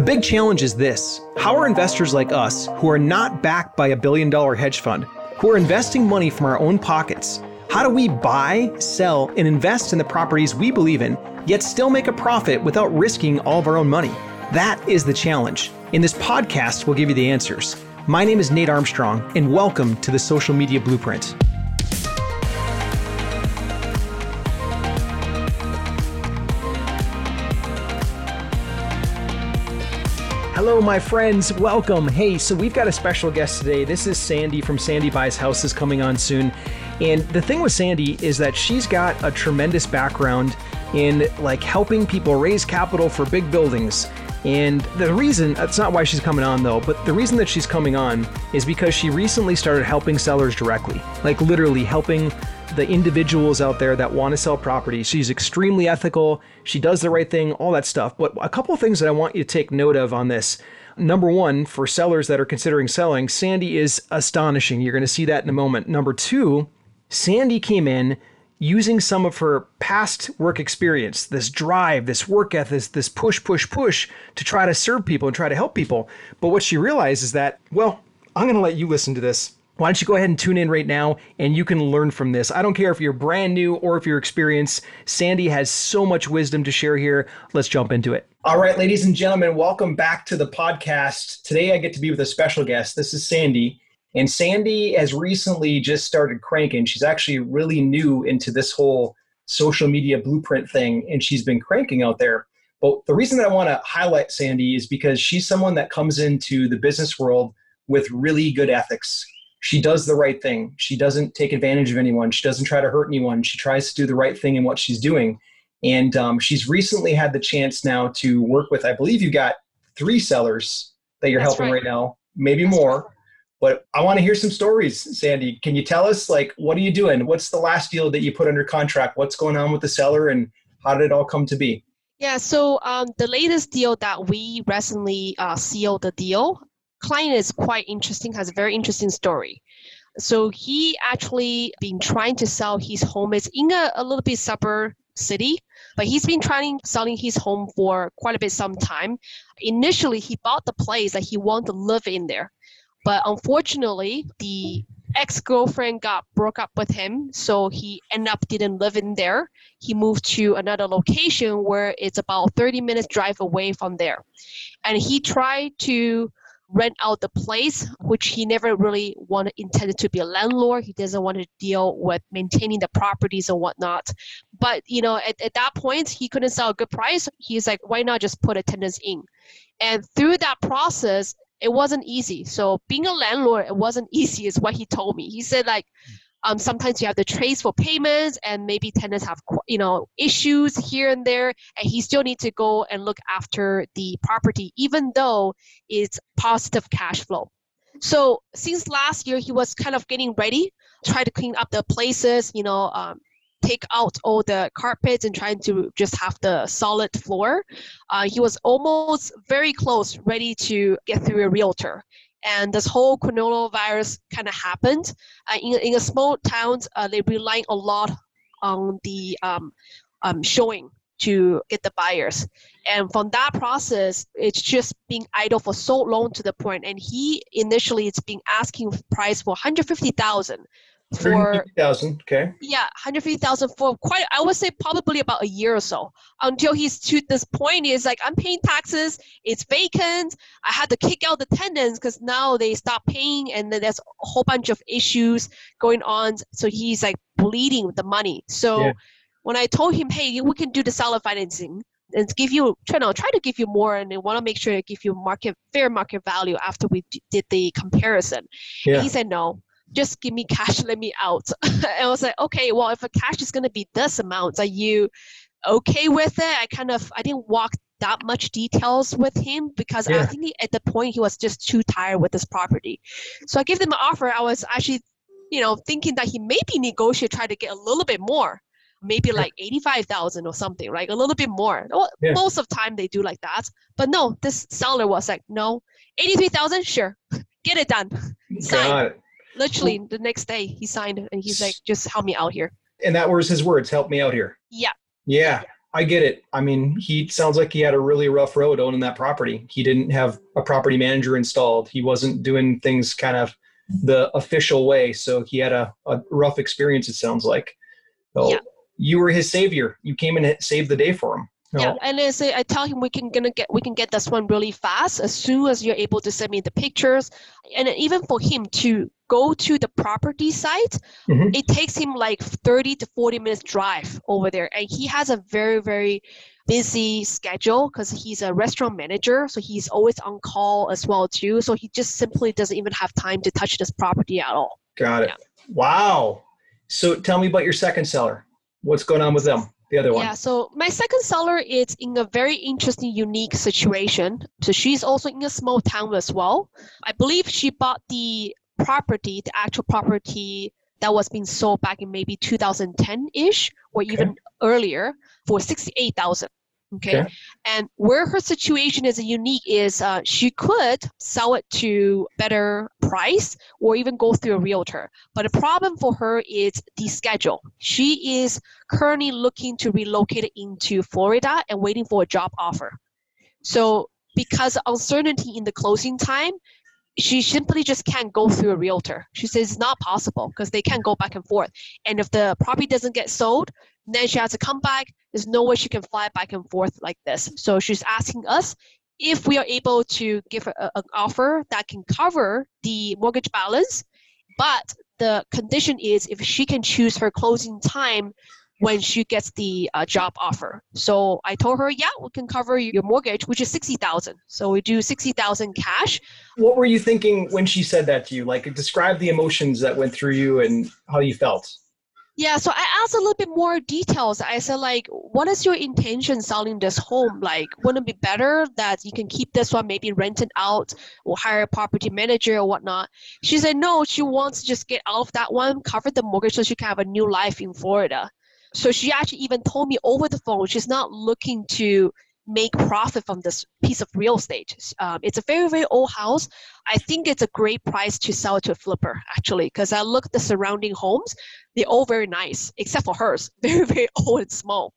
The big challenge is this how are investors like us, who are not backed by a billion dollar hedge fund, who are investing money from our own pockets, how do we buy, sell, and invest in the properties we believe in, yet still make a profit without risking all of our own money? That is the challenge. In this podcast, we'll give you the answers. My name is Nate Armstrong, and welcome to the Social Media Blueprint. Hello, my friends. Welcome. Hey, so we've got a special guest today. This is Sandy from Sandy Buys Houses coming on soon. And the thing with Sandy is that she's got a tremendous background in like helping people raise capital for big buildings. And the reason, that's not why she's coming on though, but the reason that she's coming on is because she recently started helping sellers directly. Like literally helping the individuals out there that want to sell property. She's extremely ethical. She does the right thing, all that stuff. But a couple of things that I want you to take note of on this. Number one, for sellers that are considering selling, Sandy is astonishing. You're going to see that in a moment. Number two, Sandy came in using some of her past work experience, this drive, this work ethic, this, push, push, push to try to serve people and try to help people. But what she realized is that, well, I'm going to let you listen to this why don't you go ahead and tune in right now and you can learn from this? I don't care if you're brand new or if you're experienced. Sandy has so much wisdom to share here. Let's jump into it. All right, ladies and gentlemen, welcome back to the podcast. Today I get to be with a special guest. This is Sandy. And Sandy has recently just started cranking. She's actually really new into this whole social media blueprint thing, and she's been cranking out there. But the reason that I want to highlight Sandy is because she's someone that comes into the business world with really good ethics she does the right thing. She doesn't take advantage of anyone. She doesn't try to hurt anyone. She tries to do the right thing in what she's doing. And um, she's recently had the chance now to work with, I believe you got three sellers that you're That's helping right. right. now, maybe That's more. Right. But I want to hear some stories, Sandy. Can you tell us, like, what are you doing? What's the last deal that you put under contract? What's going on with the seller, and how did it all come to be? Yeah, so um, the latest deal that we recently uh, sealed the deal client is quite interesting, has a very interesting story. So he actually been trying to sell his home. It's in a, a little bit suburb city, but he's been trying selling his home for quite a bit some time. Initially, he bought the place that he wanted to live in there, but unfortunately, the ex-girlfriend got broke up with him, so he ended up didn't live in there. He moved to another location where it's about 30 minutes drive away from there, and he tried to rent out the place, which he never really wanted intended to be a landlord. He doesn't want to deal with maintaining the properties and whatnot. But you know, at, at that point, he couldn't sell a good price. He's like, why not just put a tenants in? And through that process, it wasn't easy. So being a landlord, it wasn't easy, is what he told me. He said like um, sometimes you have the trace for payments and maybe tenants have you know issues here and there and he still needs to go and look after the property even though it's positive cash flow. So since last year he was kind of getting ready try to clean up the places you know um, take out all the carpets and trying to just have the solid floor. Uh, he was almost very close ready to get through a realtor and this whole coronavirus kind of happened. Uh, in, in a small towns, uh, they rely a lot on the um, um, showing to get the buyers. And from that process, it's just being idle for so long to the point. And he initially it's been asking price for 150,000 for thousand. Okay. Yeah, hundred fifty thousand for quite. I would say probably about a year or so until he's to this point. Is like I'm paying taxes. It's vacant. I had to kick out the tenants because now they stop paying, and then there's a whole bunch of issues going on. So he's like bleeding with the money. So yeah. when I told him, hey, we can do the seller financing and give you try to try to give you more and they want to make sure they give you market fair market value after we did the comparison yeah. he said no just give me cash, let me out. and I was like, okay, well, if a cash is going to be this amount, are you okay with it? I kind of, I didn't walk that much details with him because yeah. I think he, at the point he was just too tired with this property. So I gave them an offer. I was actually, you know, thinking that he maybe negotiate, try to get a little bit more, maybe like 85,000 or something, right? A little bit more. Well, yeah. Most of the time they do like that. But no, this seller was like, no, 83,000, sure, get it done. Sign literally the next day he signed and he's like just help me out here and that was his words help me out here yeah yeah I get it. I mean, he sounds like he had a really rough road owning that property. He didn't have a property manager installed. He wasn't doing things kind of the official way. So he had a, a rough experience, it sounds like. So yeah. you were his savior. You came and saved the day for him. No. Yeah, and I say I tell him we can gonna get we can get this one really fast as soon as you're able to send me the pictures, and even for him to go to the property site, mm-hmm. it takes him like 30 to 40 minutes drive over there, and he has a very very busy schedule because he's a restaurant manager, so he's always on call as well too. So he just simply doesn't even have time to touch this property at all. Got it. Yeah. Wow. So tell me about your second seller. What's going on with them? The other one? Yeah, so my second seller is in a very interesting, unique situation. So she's also in a small town as well. I believe she bought the property, the actual property that was being sold back in maybe 2010-ish or okay. even earlier for 68,000. Okay? okay? And where her situation is unique is uh, she could sell it to better price or even go through a realtor. But the problem for her is the schedule. She is currently looking to relocate into Florida and waiting for a job offer. So because uncertainty in the closing time, she simply just can't go through a realtor. She says it's not possible because they can't go back and forth. And if the property doesn't get sold, then she has to come back. There's no way she can fly back and forth like this. So she's asking us if we are able to give her an offer that can cover the mortgage balance, but the condition is if she can choose her closing time when she gets the uh, job offer. So I told her, yeah, we can cover your mortgage, which is 60,000. So we do 60,000 cash. What were you thinking when she said that to you? Like describe the emotions that went through you and how you felt. Yeah, so I asked a little bit more details. I said, like, what is your intention selling this home? Like, wouldn't it be better that you can keep this one, maybe rent it out or hire a property manager or whatnot? She said, no, she wants to just get out of that one, cover the mortgage so she can have a new life in Florida. So she actually even told me over the phone she's not looking to make profit from this piece of real estate. Um, it's a very, very old house. I think it's a great price to sell to a flipper, actually, because I looked the surrounding homes. They're all very nice, except for hers, very, very old and small.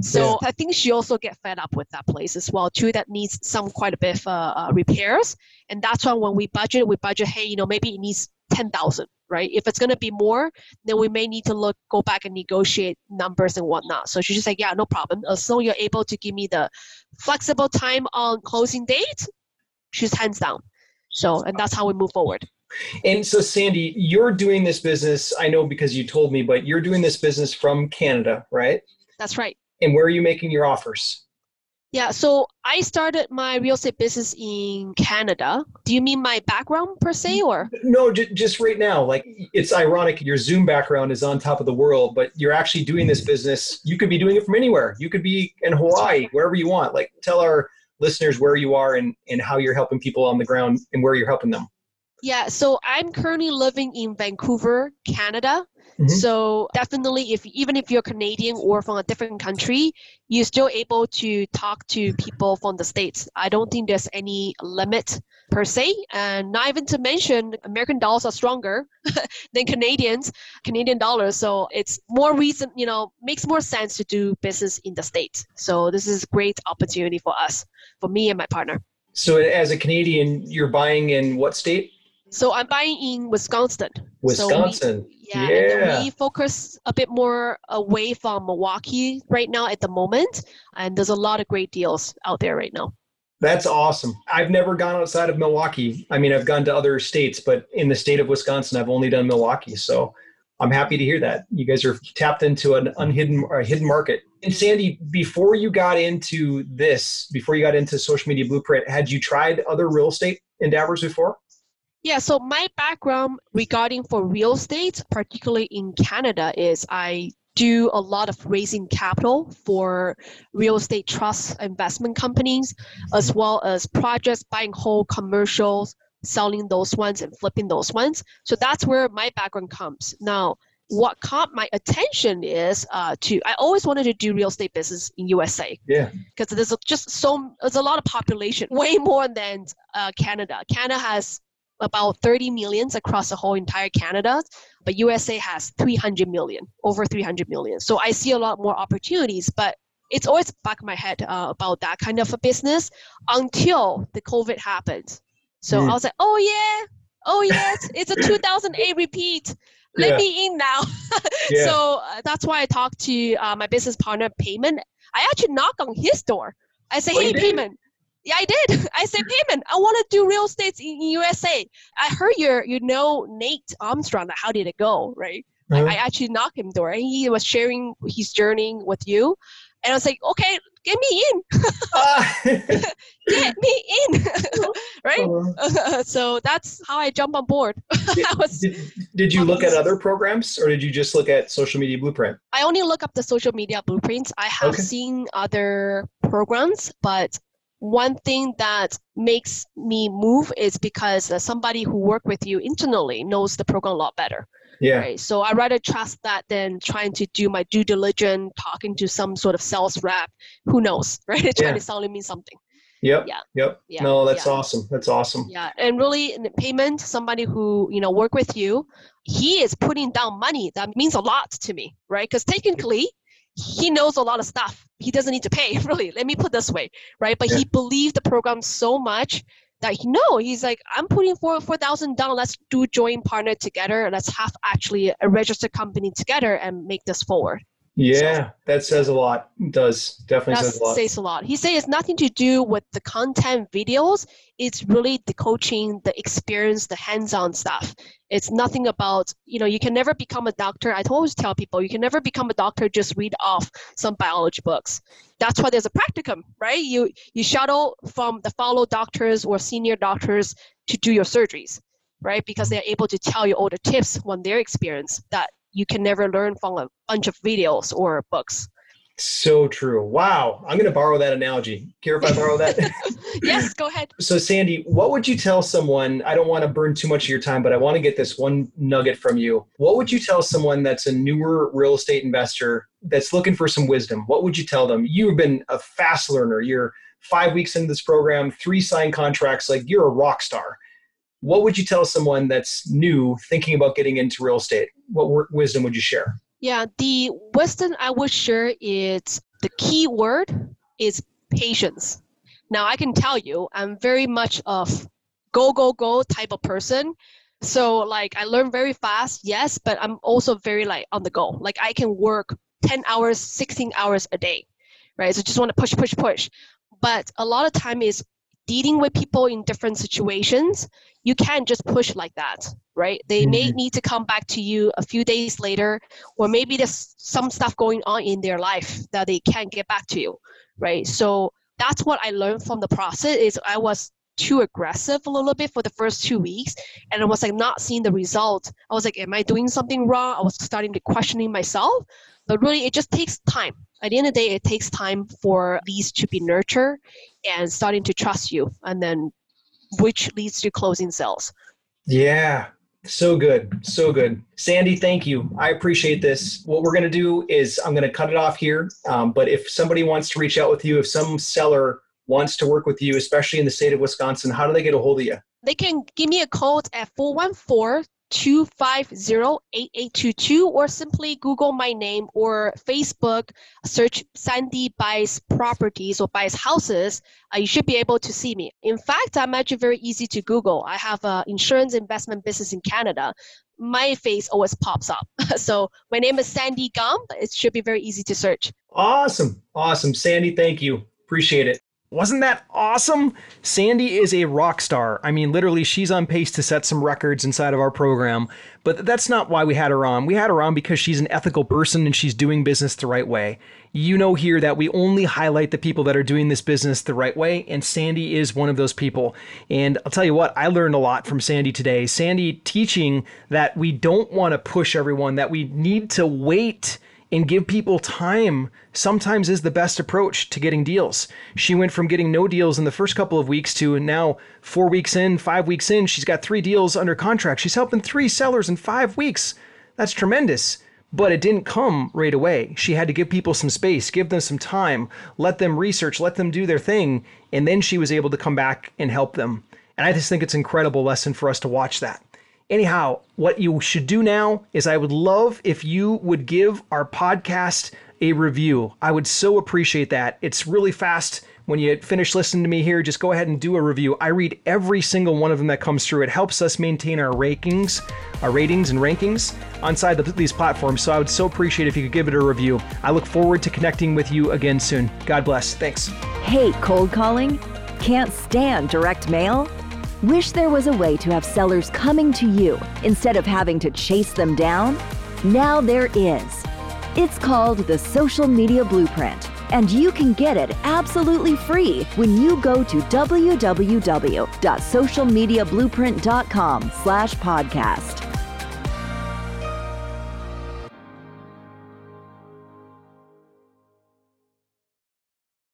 So yeah. I think she also get fed up with that place as well, too, that needs some quite a bit of uh, uh, repairs. And that's why when we budget, we budget, hey, you know, maybe it needs 10,000 right? If it's going to be more, then we may need to look, go back and negotiate numbers and whatnot. So she's just like, yeah, no problem. As long as you're able to give me the flexible time on closing date, she's hands down. So, and that's how we move forward. And so, Sandy, you're doing this business, I know because you told me, but you're doing this business from Canada, right? That's right. And where are you making your offers? Yeah, so I started my real estate business in Canada. Do you mean my background per se, or? No, j- just right now. Like it's ironic. Your Zoom background is on top of the world, but you're actually doing this business. You could be doing it from anywhere. You could be in Hawaii, wherever you want. Like tell our listeners where you are and, and how you're helping people on the ground and where you're helping them. Yeah, so I'm currently living in Vancouver, Canada. Mm-hmm. So definitely, if even if you're Canadian or from a different country, you're still able to talk to people from the states. I don't think there's any limit per se, and not even to mention American dollars are stronger than Canadians, Canadian dollars. So it's more reason, you know, makes more sense to do business in the states. So this is a great opportunity for us, for me and my partner. So as a Canadian, you're buying in what state? So I'm buying in Wisconsin. Wisconsin. So we, yeah. yeah. we focus a bit more away from Milwaukee right now at the moment. And there's a lot of great deals out there right now. That's awesome. I've never gone outside of Milwaukee. I mean, I've gone to other states, but in the state of Wisconsin, I've only done Milwaukee. So I'm happy to hear that. You guys are tapped into an unhidden or hidden market. And Sandy, before you got into this, before you got into social media blueprint, had you tried other real estate endeavors before? Yeah, so my background regarding for real estate, particularly in Canada, is I do a lot of raising capital for real estate trust investment companies, as well as projects, buying whole commercials, selling those ones and flipping those ones. So that's where my background comes. Now, what caught my attention is uh, to I always wanted to do real estate business in USA. Yeah. Because there's just so there's a lot of population, way more than uh, Canada. Canada has about 30 millions across the whole entire Canada, but USA has 300 million, over 300 million. So I see a lot more opportunities. But it's always back my head uh, about that kind of a business until the COVID happened. So mm. I was like, oh yeah, oh yes, it's a 2008 repeat. Let yeah. me in now. yeah. So uh, that's why I talked to uh, my business partner, Payment. I actually knocked on his door. I said, oh, hey, Payment. Yeah, I did. I said, Payment, I want to do real estate in USA. I heard you you know Nate Armstrong. How did it go? Right. Uh-huh. I, I actually knocked him door and he was sharing his journey with you. And I was like, okay, get me in. uh. get me in. right? Uh-huh. so that's how I jump on board. did, was, did, did, you look at other programs or did you just look at Social Media Blueprint? I only look up the Social Media Blueprints. I have okay. seen other programs, but one thing that makes me move is because uh, somebody who worked with you internally knows the program a lot better. Yeah. Right? So I rather trust that than trying to do my due diligence, talking to some sort of sales rep. Who knows, right? trying yeah. to sell me something. Yep. Yeah. Yep. Yeah. No, that's yeah. awesome. That's awesome. Yeah, and really, in the payment, somebody who you know work with you, he is putting down money. That means a lot to me, right? Because technically, he knows a lot of stuff. He doesn't need to pay, really. Let me put this way, right? But yeah. he believed the program so much that he no he's like i'm putting four four thousand down let's do joint partner together let's have actually a registered company together and make this forward yeah, that says a lot. It does definitely says a lot. Says a lot. He says it's nothing to do with the content videos. It's really the coaching, the experience, the hands-on stuff. It's nothing about you know you can never become a doctor. I always tell people you can never become a doctor just read off some biology books. That's why there's a practicum, right? You you shuttle from the fellow doctors or senior doctors to do your surgeries right? Because they're able to tell you all the tips on their experience that you can never learn from a bunch of videos or books. So true. Wow. I'm going to borrow that analogy. Care if I borrow that? yes, go ahead. So, Sandy, what would you tell someone? I don't want to burn too much of your time, but I want to get this one nugget from you. What would you tell someone that's a newer real estate investor that's looking for some wisdom? What would you tell them? You've been a fast learner. You're five weeks into this program, three signed contracts. Like you're a rock star what would you tell someone that's new thinking about getting into real estate? What wisdom would you share? Yeah, the wisdom I would share is the key word is patience. Now I can tell you, I'm very much of go go go type of person. So like I learn very fast, yes, but I'm also very like on the go. Like I can work 10 hours, 16 hours a day, right? So just want to push, push, push. But a lot of time is dealing with people in different situations, you can't just push like that, right? They mm-hmm. may need to come back to you a few days later, or maybe there's some stuff going on in their life that they can't get back to you, right? So that's what I learned from the process is I was too aggressive a little bit for the first two weeks and I was like not seeing the result. I was like, am I doing something wrong? I was starting to questioning myself. But really it just takes time at the end of the day, it takes time for leads to be nurtured and starting to trust you, and then which leads to closing sales. Yeah, so good. So good. Sandy, thank you. I appreciate this. What we're going to do is I'm going to cut it off here. Um, but if somebody wants to reach out with you, if some seller wants to work with you, especially in the state of Wisconsin, how do they get a hold of you? They can give me a call at 414 250-8822 or simply Google my name or Facebook search Sandy buys properties or buys houses. Uh, you should be able to see me. In fact, I'm actually very easy to Google. I have an insurance investment business in Canada. My face always pops up. so my name is Sandy Gum. It should be very easy to search. Awesome. Awesome. Sandy, thank you. Appreciate it. Wasn't that awesome? Sandy is a rock star. I mean, literally, she's on pace to set some records inside of our program. But that's not why we had her on. We had her on because she's an ethical person and she's doing business the right way. You know here that we only highlight the people that are doing this business the right way, and Sandy is one of those people. And I'll tell you what, I learned a lot from Sandy today. Sandy teaching that we don't want to push everyone, that we need to wait and give people time sometimes is the best approach to getting deals. She went from getting no deals in the first couple of weeks to now four weeks in, five weeks in, she's got three deals under contract. She's helping three sellers in five weeks. That's tremendous. But it didn't come right away. She had to give people some space, give them some time, let them research, let them do their thing, and then she was able to come back and help them. And I just think it's an incredible lesson for us to watch that. Anyhow, what you should do now is I would love if you would give our podcast a review. I would so appreciate that. It's really fast. When you finish listening to me here, just go ahead and do a review. I read every single one of them that comes through. It helps us maintain our rankings, our ratings and rankings inside the, these platforms. So I would so appreciate if you could give it a review. I look forward to connecting with you again soon. God bless. Thanks. Hate cold calling? Can't stand direct mail? Wish there was a way to have sellers coming to you instead of having to chase them down? Now there is. It's called the Social Media Blueprint, and you can get it absolutely free when you go to www.socialmediablueprint.com slash podcast.